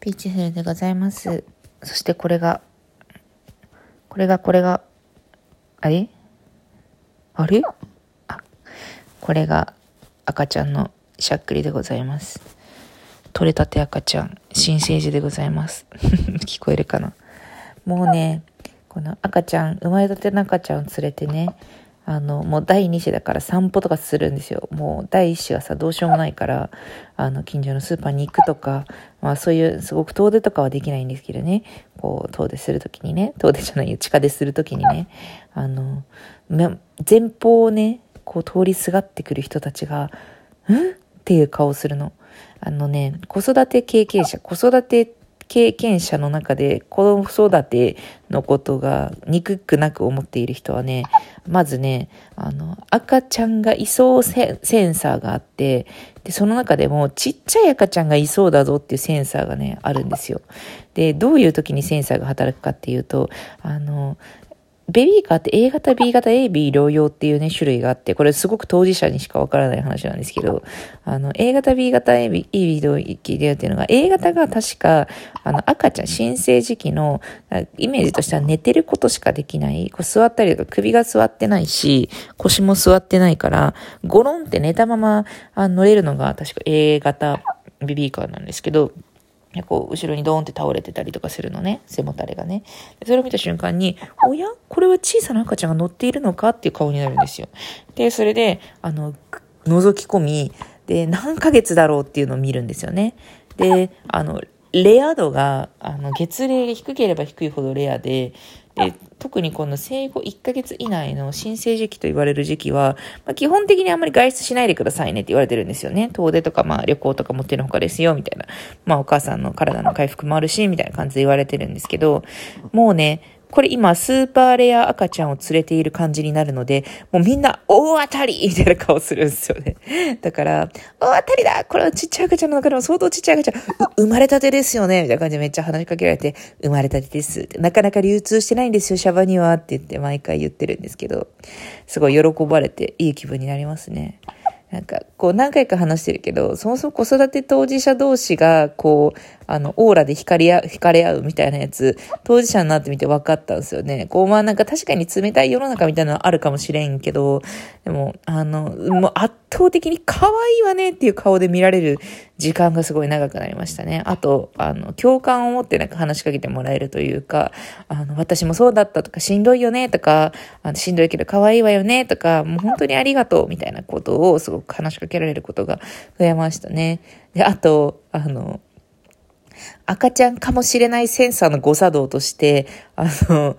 ピーチフルでございます。そしてこれが、これが、これが、あれ？あれ？あ、これが赤ちゃんのしゃっくりでございます。取れたて赤ちゃん、新生児でございます。聞こえるかな？もうね、この赤ちゃん、生まれたての赤ちゃんを連れてね、あの、もう第2子だから散歩とかするんですよ。もう第1子がさ、どうしようもないから、あの、近所のスーパーに行くとか、まあそういう、すごく遠出とかはできないんですけどね、こう、遠出するときにね、遠出じゃないよ、地下出するときにね、あの、前方をね、こう通りすがってくる人たちが、ん？っていう顔をするの。あのね、子育て経験者、子育て経験者の中で子供育てのことが憎くなく思っている人はね、まずね、あの、赤ちゃんがいそうセンサーがあって、で、その中でもちっちゃい赤ちゃんがいそうだぞっていうセンサーがね、あるんですよ。で、どういう時にセンサーが働くかっていうと、あの、ベビーカーって A 型、B 型、AB 療養っていうね、種類があって、これすごく当事者にしかわからない話なんですけど、あの、A 型、B 型、AB、AB 療養っていうのが、A 型が確か、あの、赤ちゃん、新生児期の、イメージとしては寝てることしかできない。こう座ったりとか首が座ってないし、腰も座ってないから、ゴロンって寝たままあ乗れるのが確か A 型ベビーカーなんですけど、こう、後ろにドーンって倒れてたりとかするのね。背もたれがね。それを見た瞬間に、おや？これは小さな赤ちゃんが乗っているのか？っていう顔になるんですよ。で、それで、あの、覗き込み、で、何ヶ月だろうっていうのを見るんですよね。で、あの、レア度が、あの、月齢が低ければ低いほどレアで、で、特にこの生後1ヶ月以内の新生児期と言われる時期は、まあ、基本的にあんまり外出しないでくださいねって言われてるんですよね。遠出とか、まあ旅行とかもってのほかですよ、みたいな。まあお母さんの体の回復もあるし、みたいな感じで言われてるんですけど、もうね、これ今、スーパーレア赤ちゃんを連れている感じになるので、もうみんな大当たり みたいな顔するんですよね。だから、大当たりだこれはちっちゃい赤ちゃんの中でも相当ちっちゃい赤ちゃん、生まれたてですよねみたいな感じでめっちゃ話しかけられて、生まれたてです。なかなか流通してないんですよ、シャバにはって言って毎回言ってるんですけど、すごい喜ばれていい気分になりますね。なんか、こう何回か話してるけど、そもそも子育て当事者同士が、こう、あの、オーラで光り合う、惹かれ合うみたいなやつ、当事者になってみて分かったんですよね。こう、まあなんか確かに冷たい世の中みたいなのあるかもしれんけど、でも、あの、もう圧倒的に可愛いわねっていう顔で見られる時間がすごい長くなりましたね。あと、あの、共感を持ってなんか話しかけてもらえるというか、あの、私もそうだったとか、しんどいよねとか、あのしんどいけど可愛いわよねとか、もう本当にありがとうみたいなことをすごく話しかけられることが増えましたね。で、あと、あの、赤ちゃんかもしれないセンサーの誤作動として、あの、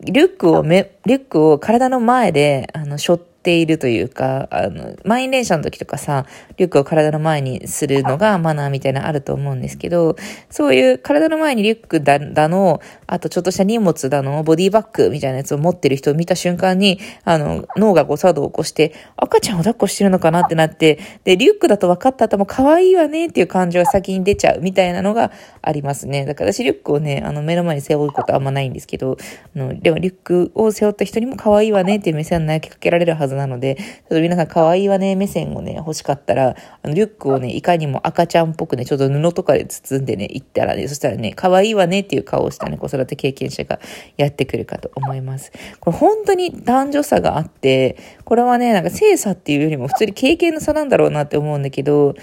リュックをめ、リュックを体の前で、あの、背負っているというか、あの、満員電車の時とかさ、リュックを体の前にするのがマナーみたいなのあると思うんですけど、そういう体の前にリュックだ、だの、あとちょっとした荷物だの、ボディバッグみたいなやつを持ってる人を見た瞬間に、あの、脳が誤作動を起こして、赤ちゃんを抱っこしてるのかなってなって、で、リュックだと分かった後も可愛いわねっていう感情が先に出ちゃうみたいなのがありますね。だから私リュックをね、あの、目の前に背負うことあんまないんですけど、あの、でもリュックを背負った人にも可愛いわねっていう目線を投げかけられるはずなので、ちょっと皆さん可愛いわね目線をね、欲しかったら、あの、リュックをね、いかにも赤ちゃんっぽくね、ちょっと布とかで包んでね、行ったらね、そしたらね、可愛いわねっていう顔をしたね、子育て経験者がやってくるかと思います。これ本当に男女差があって、これはね、なんか性差っていうよりも普通に経験の差なんだろうなって思うんだけど、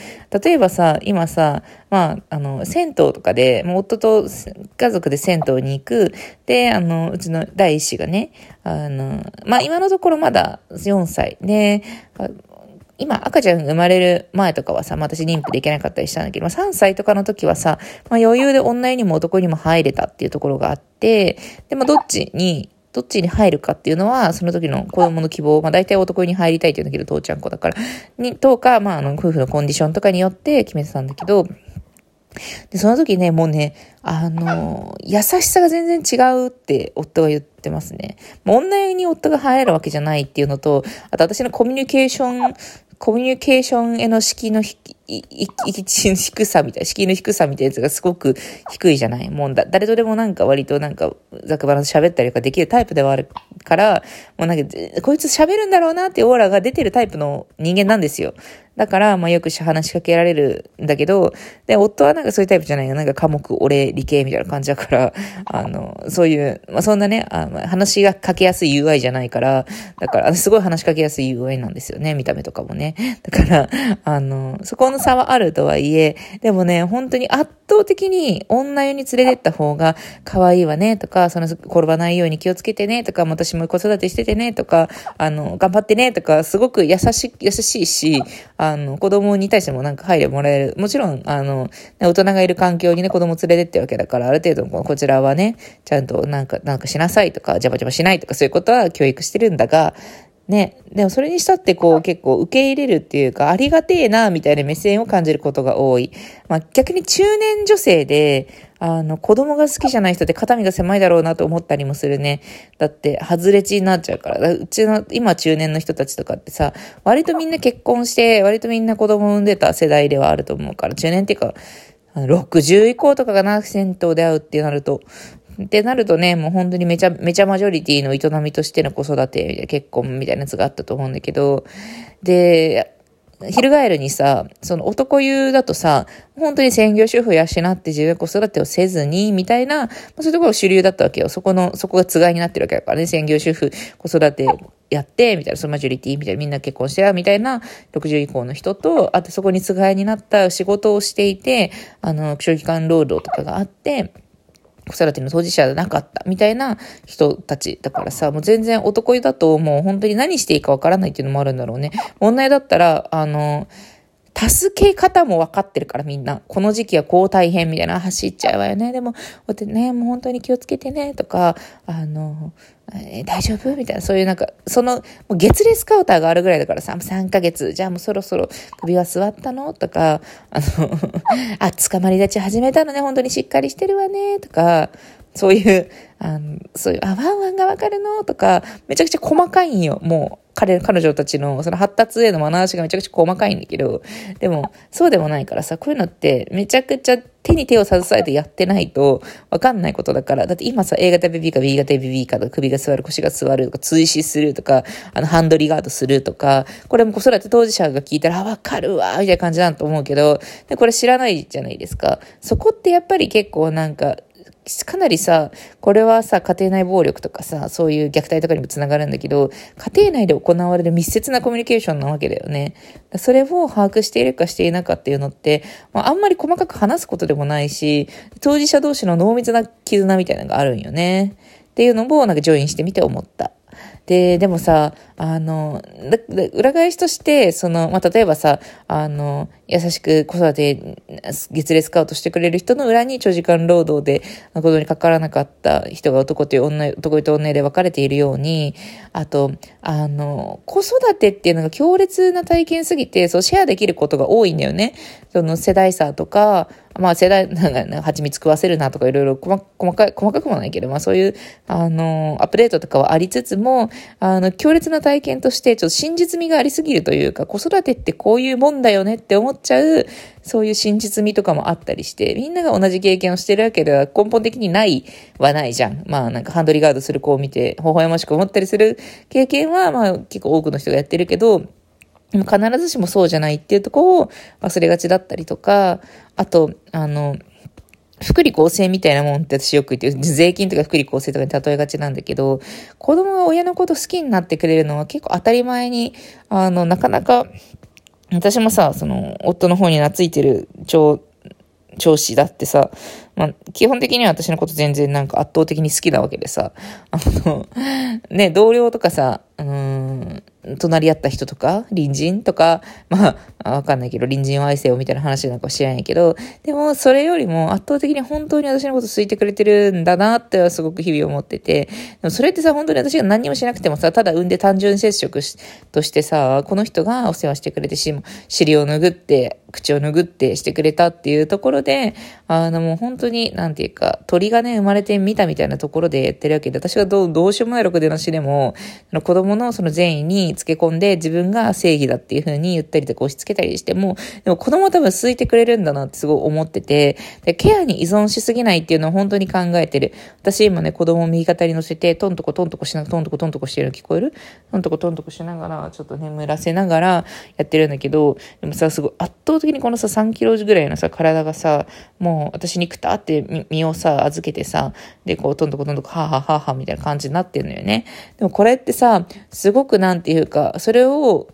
例えばさ、今さ、まあ、あの、銭湯とかで、もう夫と家族で銭湯に行く。で、あの、うちの第一子がね、あの、まあ今のところまだ4歳。で、今赤ちゃん生まれる前とかはさ、まあ、私妊婦できなかったりしたんだけど、まあ、3歳とかの時はさ、まあ、余裕で女にも男にも入れたっていうところがあって、でもどっちに、どっちに入るかっていうのは、その時の子供の希望、まあ大体男に入りたいって言うんだけど、父ちゃん子だから、に、とか、まああの、夫婦のコンディションとかによって決めてたんだけど、で、その時ね、もうね、あの、優しさが全然違うって夫は言ってますね。もう女に夫が入るわけじゃないっていうのと、あと私のコミュニケーション、コミュニケーションへの式のい、い、き地の低さみたい、敷居の低さみたいなやつがすごく低いじゃない？もうだ、誰とでもなんか割となんか、ざくばらと喋ったりとかできるタイプではあるから、もうなんか、こいつ喋るんだろうなっていうオーラが出てるタイプの人間なんですよ。だから、まあよく話しかけられるんだけど、で、夫はなんかそういうタイプじゃないよ。なんか科目、俺、理系みたいな感じだから、あの、そういう、まあそんなね、あ話がかけやすい UI じゃないから、だから、すごい話しかけやすい UI なんですよね。見た目とかもね。だから、あの、そこの差はあるとはいえ、でもね、本当に圧倒的に女湯に連れてった方が可愛いわねとか、その転ばないように気をつけてねとか、私も子育てしててねとか、あの、頑張ってねとか、すごく優し、優しいし、あの、子供に対してもなんか配慮もらえる。もちろん、あの、大人がいる環境にね、子供連れてってわけだから、ある程度こちらはね、ちゃんとなんか、なんかしなさいとか、邪魔邪魔しないとか、そういうことは教育してるんだが、ね。でもそれにしたってこう結構受け入れるっていうか、ありがてえな、みたいな目線を感じることが多い。まあ逆に中年女性で、あの、子供が好きじゃない人って肩身が狭いだろうなと思ったりもするね。だって、外れ値になっちゃうから。うちの、今中年の人たちとかってさ、割とみんな結婚して、割とみんな子供を産んでた世代ではあると思うから、中年っていうか、60以降とかがな、銭湯で会うってなると、ってなるとね、もう本当にめちゃ、めちゃマジョリティの営みとしての子育て、結婚みたいなやつがあったと思うんだけど、で、翻るにさ、その男湯だとさ、本当に専業主婦養って自分子育てをせずに、みたいな、そういうところ主流だったわけよ。そこの、そこがつがいになってるわけだからね。専業主婦、子育てやって、みたいな、そのマジョリティ、みたいな、みんな結婚してや、みたいな、60以降の人と、あとそこにつがいになった仕事をしていて、あの、長期間労働とかがあって、子育ての当事者じゃなかったみたいな人たちだからさ、もう全然男湯だともう本当に何していいかわからないっていうのもあるんだろうね。問題だったら、あの、助け方も分かってるからみんな。この時期はこう大変みたいな走っちゃうわよね。でも、こうやってね、もう本当に気をつけてね、とか、あの、えー、大丈夫みたいな、そういうなんか、その、もう月齢スカウターがあるぐらいだからさ、3ヶ月、じゃあもうそろそろ首は座ったの？とか、あの、あ、捕まり立ち始めたのね、本当にしっかりしてるわね、とか、そういう、あの、そういう、あ、ワンワンがわかるの？とか、めちゃくちゃ細かいんよ、もう。彼、彼女たちのその発達への学ばしがめちゃくちゃ細かいんだけど、でも、そうでもないからさ、こういうのってめちゃくちゃ手に手を携えてやってないとわかんないことだから、だって今さ、A 型ベビーか B 型ベビーかと首が座る、腰が座るとか、追試するとか、あの、ハンドリガードするとか、これも子育て当事者が聞いたら、あ、わかるわ、みたいな感じだと思うけど、で、これ知らないじゃないですか。そこってやっぱり結構なんか、かなりさ、これはさ、家庭内暴力とかさ、そういう虐待とかにもつながるんだけど、家庭内で行われる密接なコミュニケーションなわけだよね。それを把握しているかしていなかっていうのって、まあ、あんまり細かく話すことでもないし、当事者同士の濃密な絆みたいなのがあるんよね。っていうのも、なんかジョインしてみて思った。で、でもさ、あの、裏返しとして、その、まあ、例えばさ、あの、優しく子育て、月齢スカウトしてくれる人の裏に長時間労働で、ことにかからなかった人が男という女、男と女で分かれているように、あと、あの、子育てっていうのが強烈な体験すぎて、そう、シェアできることが多いんだよね。その世代差とか、まあ世代、なんか、ね蜂蜜食わせるなとかいろいろ細かい、細かくもないけど、まあそういう、あの、アップデートとかはありつつも、あの、強烈な体験として、ちょっと真実味がありすぎるというか、子育てってこういうもんだよねって思っちゃう、そういう真実味とかもあったりして、みんなが同じ経験をしてるわけでは根本的にないはないじゃん。まあなんかハンドリガードする子を見て、微笑ましく思ったりする経験は、まあ結構多くの人がやってるけど、必ずしもそうじゃないっていうところを忘れがちだったりとか、あと、あの、福利厚生みたいなもんって私よく言って、税金とか福利厚生とかに例えがちなんだけど、子供が親のこと好きになってくれるのは結構当たり前に、あの、なかなか、私もさ、その、夫の方に懐いてる調、調子だってさ、まあ、基本的には私のこと全然なんか圧倒的に好きなわけでさ、あの、ね、同僚とかさ、うん、隣り合った人とか、隣人とか、まあ、わかんないけど、隣人を愛せよみたいな話なんか知らないけど、でも、それよりも圧倒的に本当に私のこと好いてくれてるんだなってすごく日々思ってて、でもそれってさ、本当に私が何もしなくてもさ、ただ産んで単純接触しとしてさ、この人がお世話してくれてし、尻を拭って口を拭ってしてくれたっていうところで、あのもう本当に、なんていうか、鳥がね、生まれてみたみたいなところでやってるわけで、私がどうどうしようもないろくでなしでも、子供のその善意につけ込んで自分が正義だっていう風に言ったりとか押し付けたりしても、でも子供多分空いてくれるんだなってすごい思ってて、でケアに依存しすぎないっていうのを本当に考えてる。私今ね、子供を右肩に乗せて、トントコトントコしながら、トントコトントコしてるの聞こえる？トントコトントコしながら、ちょっと眠らせながらやってるんだけど、でもさ、すごい圧倒的にこのさ、3キロぐらいのさ、体がさ、もう私にくたって身をさ、預けてさ、で、こう、トントコトントコ、ははははみたいな感じになってんのよね。でもこれってさ、すごくなんていうか、それを、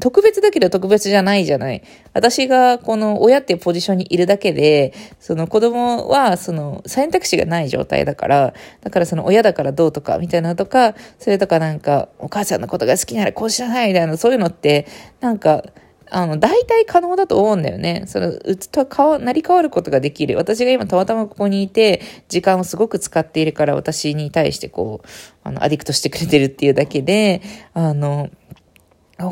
特別だけど特別じゃないじゃない。私がこの親っていうポジションにいるだけで、その子供はその選択肢がない状態だから、だからその親だからどうとかみたいなのとか、それとかなんかお母さんのことが好きならこうしなさいみたいな、そういうのって、なんか、あの、大体可能だと思うんだよね。その、うつと変わ、成り変わることができる。私が今たまたまここにいて、時間をすごく使っているから、私に対してこう、あの、アディクトしてくれてるっていうだけで、あの、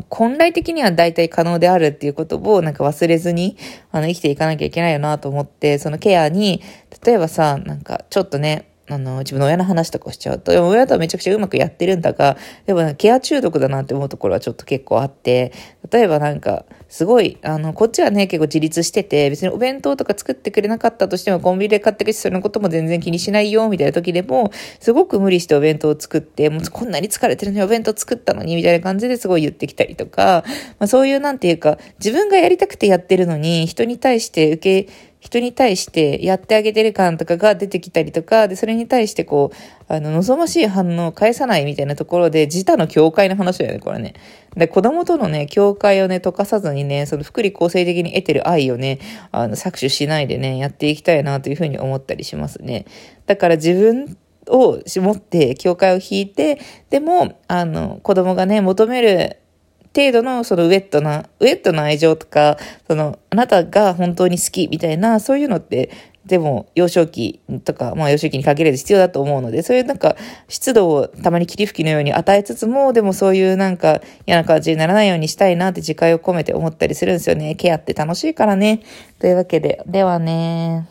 本来的には大体可能であるっていうことをなんか忘れずに、あの、生きていかなきゃいけないよなと思って、そのケアに、例えばさ、なんかちょっとね、あの、自分の親の話とかしちゃうと、親とはめちゃくちゃうまくやってるんだが、でもケア中毒だなって思うところはちょっと結構あって、例えばなんか、すごい、あの、こっちはね、結構自立してて、別にお弁当とか作ってくれなかったとしても、コンビニで買ってくし、そのことも全然気にしないよ、みたいな時でも、すごく無理してお弁当を作って、もうこんなに疲れてるのにお弁当作ったのに、みたいな感じですごい言ってきたりとか、まあそういうなんていうか、自分がやりたくてやってるのに、人に対して受け、人に対してやってあげてる感とかが出てきたりとか、で、それに対してこう、あの、望ましい反応を返さないみたいなところで、自他の境界の話だよね、これね。で、子供とのね、境界をね、溶かさずにね、その福利厚生的に得てる愛をね、あの、搾取しないでね、やっていきたいなというふうに思ったりしますね。だから自分を絞って境界を引いて、でも、あの、子供がね、求める程度のそのウェットな、ウェットな愛情とか、その、あなたが本当に好きみたいな、そういうのって、でも、幼少期とか、まあ幼少期に限らず必要だと思うので、そういうなんか、湿度をたまに霧吹きのように与えつつも、でもそういうなんか嫌な感じにならないようにしたいなって自戒を込めて思ったりするんですよね。ケアって楽しいからね。というわけで、ではね